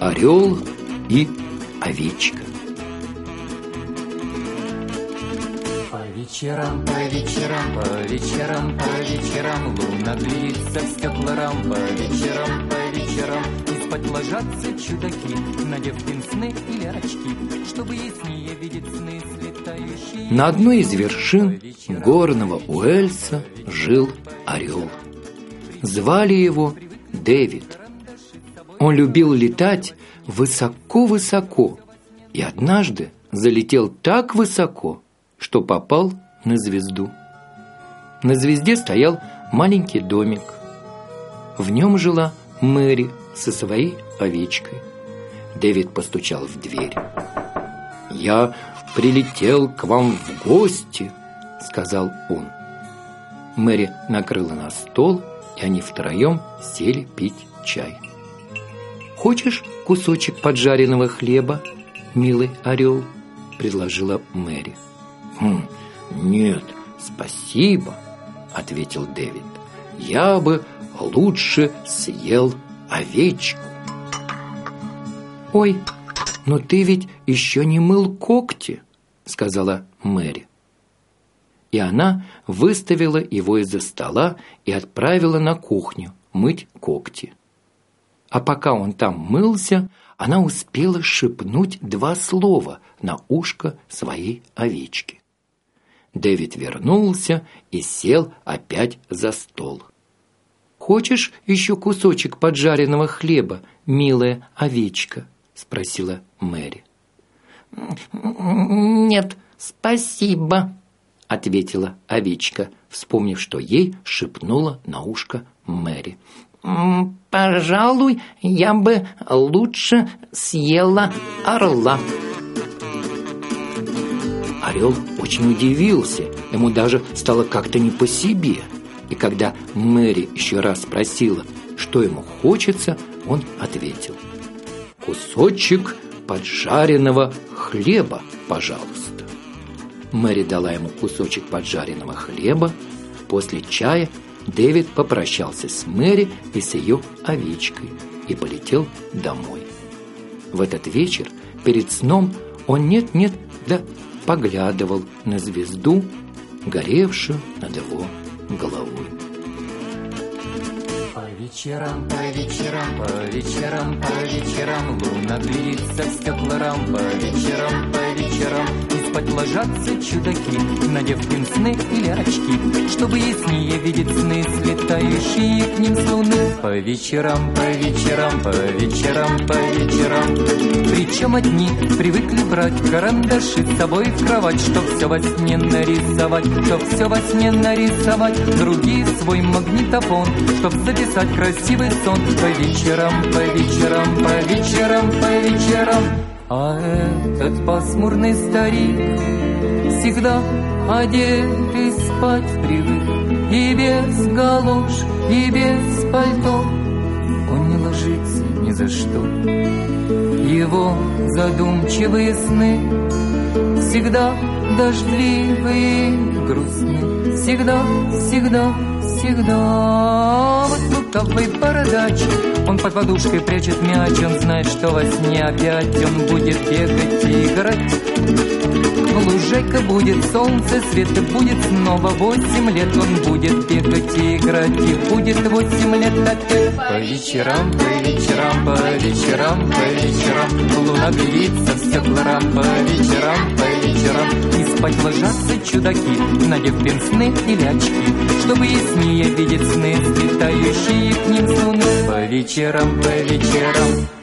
Орел и овечка. По вечерам, по вечерам, по вечерам, по вечерам Луна глядится в стекла рам По вечерам, по вечерам И спать ложатся чудаки Надев пенсны или очки Чтобы яснее видеть сны слетающие На одной из вершин горного Уэльса жил орел. Звали его Дэвид. Он любил летать высоко-высоко и однажды залетел так высоко, что попал на звезду. На звезде стоял маленький домик. В нем жила Мэри со своей овечкой. Дэвид постучал в дверь. «Я прилетел к вам в гости», — сказал он. Мэри накрыла на стол, и они втроем сели пить чай. «Хочешь кусочек поджаренного хлеба, милый орел?» – предложила Мэри. «Хм, «Нет, спасибо», – ответил Дэвид. «Я бы лучше съел овечку». «Ой, но ты ведь еще не мыл когти», – сказала Мэри. И она выставила его из-за стола и отправила на кухню мыть когти. А пока он там мылся, она успела шепнуть два слова на ушко своей овечки. Дэвид вернулся и сел опять за стол. «Хочешь еще кусочек поджаренного хлеба, милая овечка?» – спросила Мэри. «Нет, спасибо», – ответила овечка, вспомнив, что ей шепнула на ушко Мэри. «Пожалуй, я бы лучше съела орла». Орел очень удивился, ему даже стало как-то не по себе. И когда Мэри еще раз спросила, что ему хочется, он ответил. «Кусочек поджаренного хлеба, пожалуйста». Мэри дала ему кусочек поджаренного хлеба. После чая Дэвид попрощался с Мэри и с ее овечкой и полетел домой. В этот вечер перед сном он нет-нет да поглядывал на звезду, горевшую над его головой. По вечерам, по вечерам, по вечерам, по вечерам Луна глядится в стекла рам По вечерам, спать ложатся чудаки Надев пенсны или очки Чтобы яснее видеть сны Слетающие к ним с луны По вечерам, по вечерам, по вечерам, по вечерам. Причем одни привыкли брать Карандаши с собой в кровать Чтоб все во сне нарисовать Чтоб все во сне нарисовать. Другие свой магнитофон Чтоб записать красивый сон. По вечерам, по вечерам, по вечерам, по вечерам А этот пасмурный старик Всегда одетый спать привык. И без галош, и без пальто Он не ложится ни за что. Его задумчивые сны Всегда дождливые и грустны Всегда, всегда, всегда. Вот лукавый бородач. Он под подушкой прячет мяч Он знает, что во сне опять Он будет бегать и играть. Лужайка будет, солнце, свет и будет снова Восемь лет. Он будет бегать и играть И будет восемь лет. Опять По вечерам, по вечерам, по вечерам, по вечерам. Луна глядится в стекла По вечерам, по вечерам. И спать ложатся чудаки Надев пенсны или очки Чтобы яснее видеть сны Слетающие к ним с луны По вечерам, по вечерам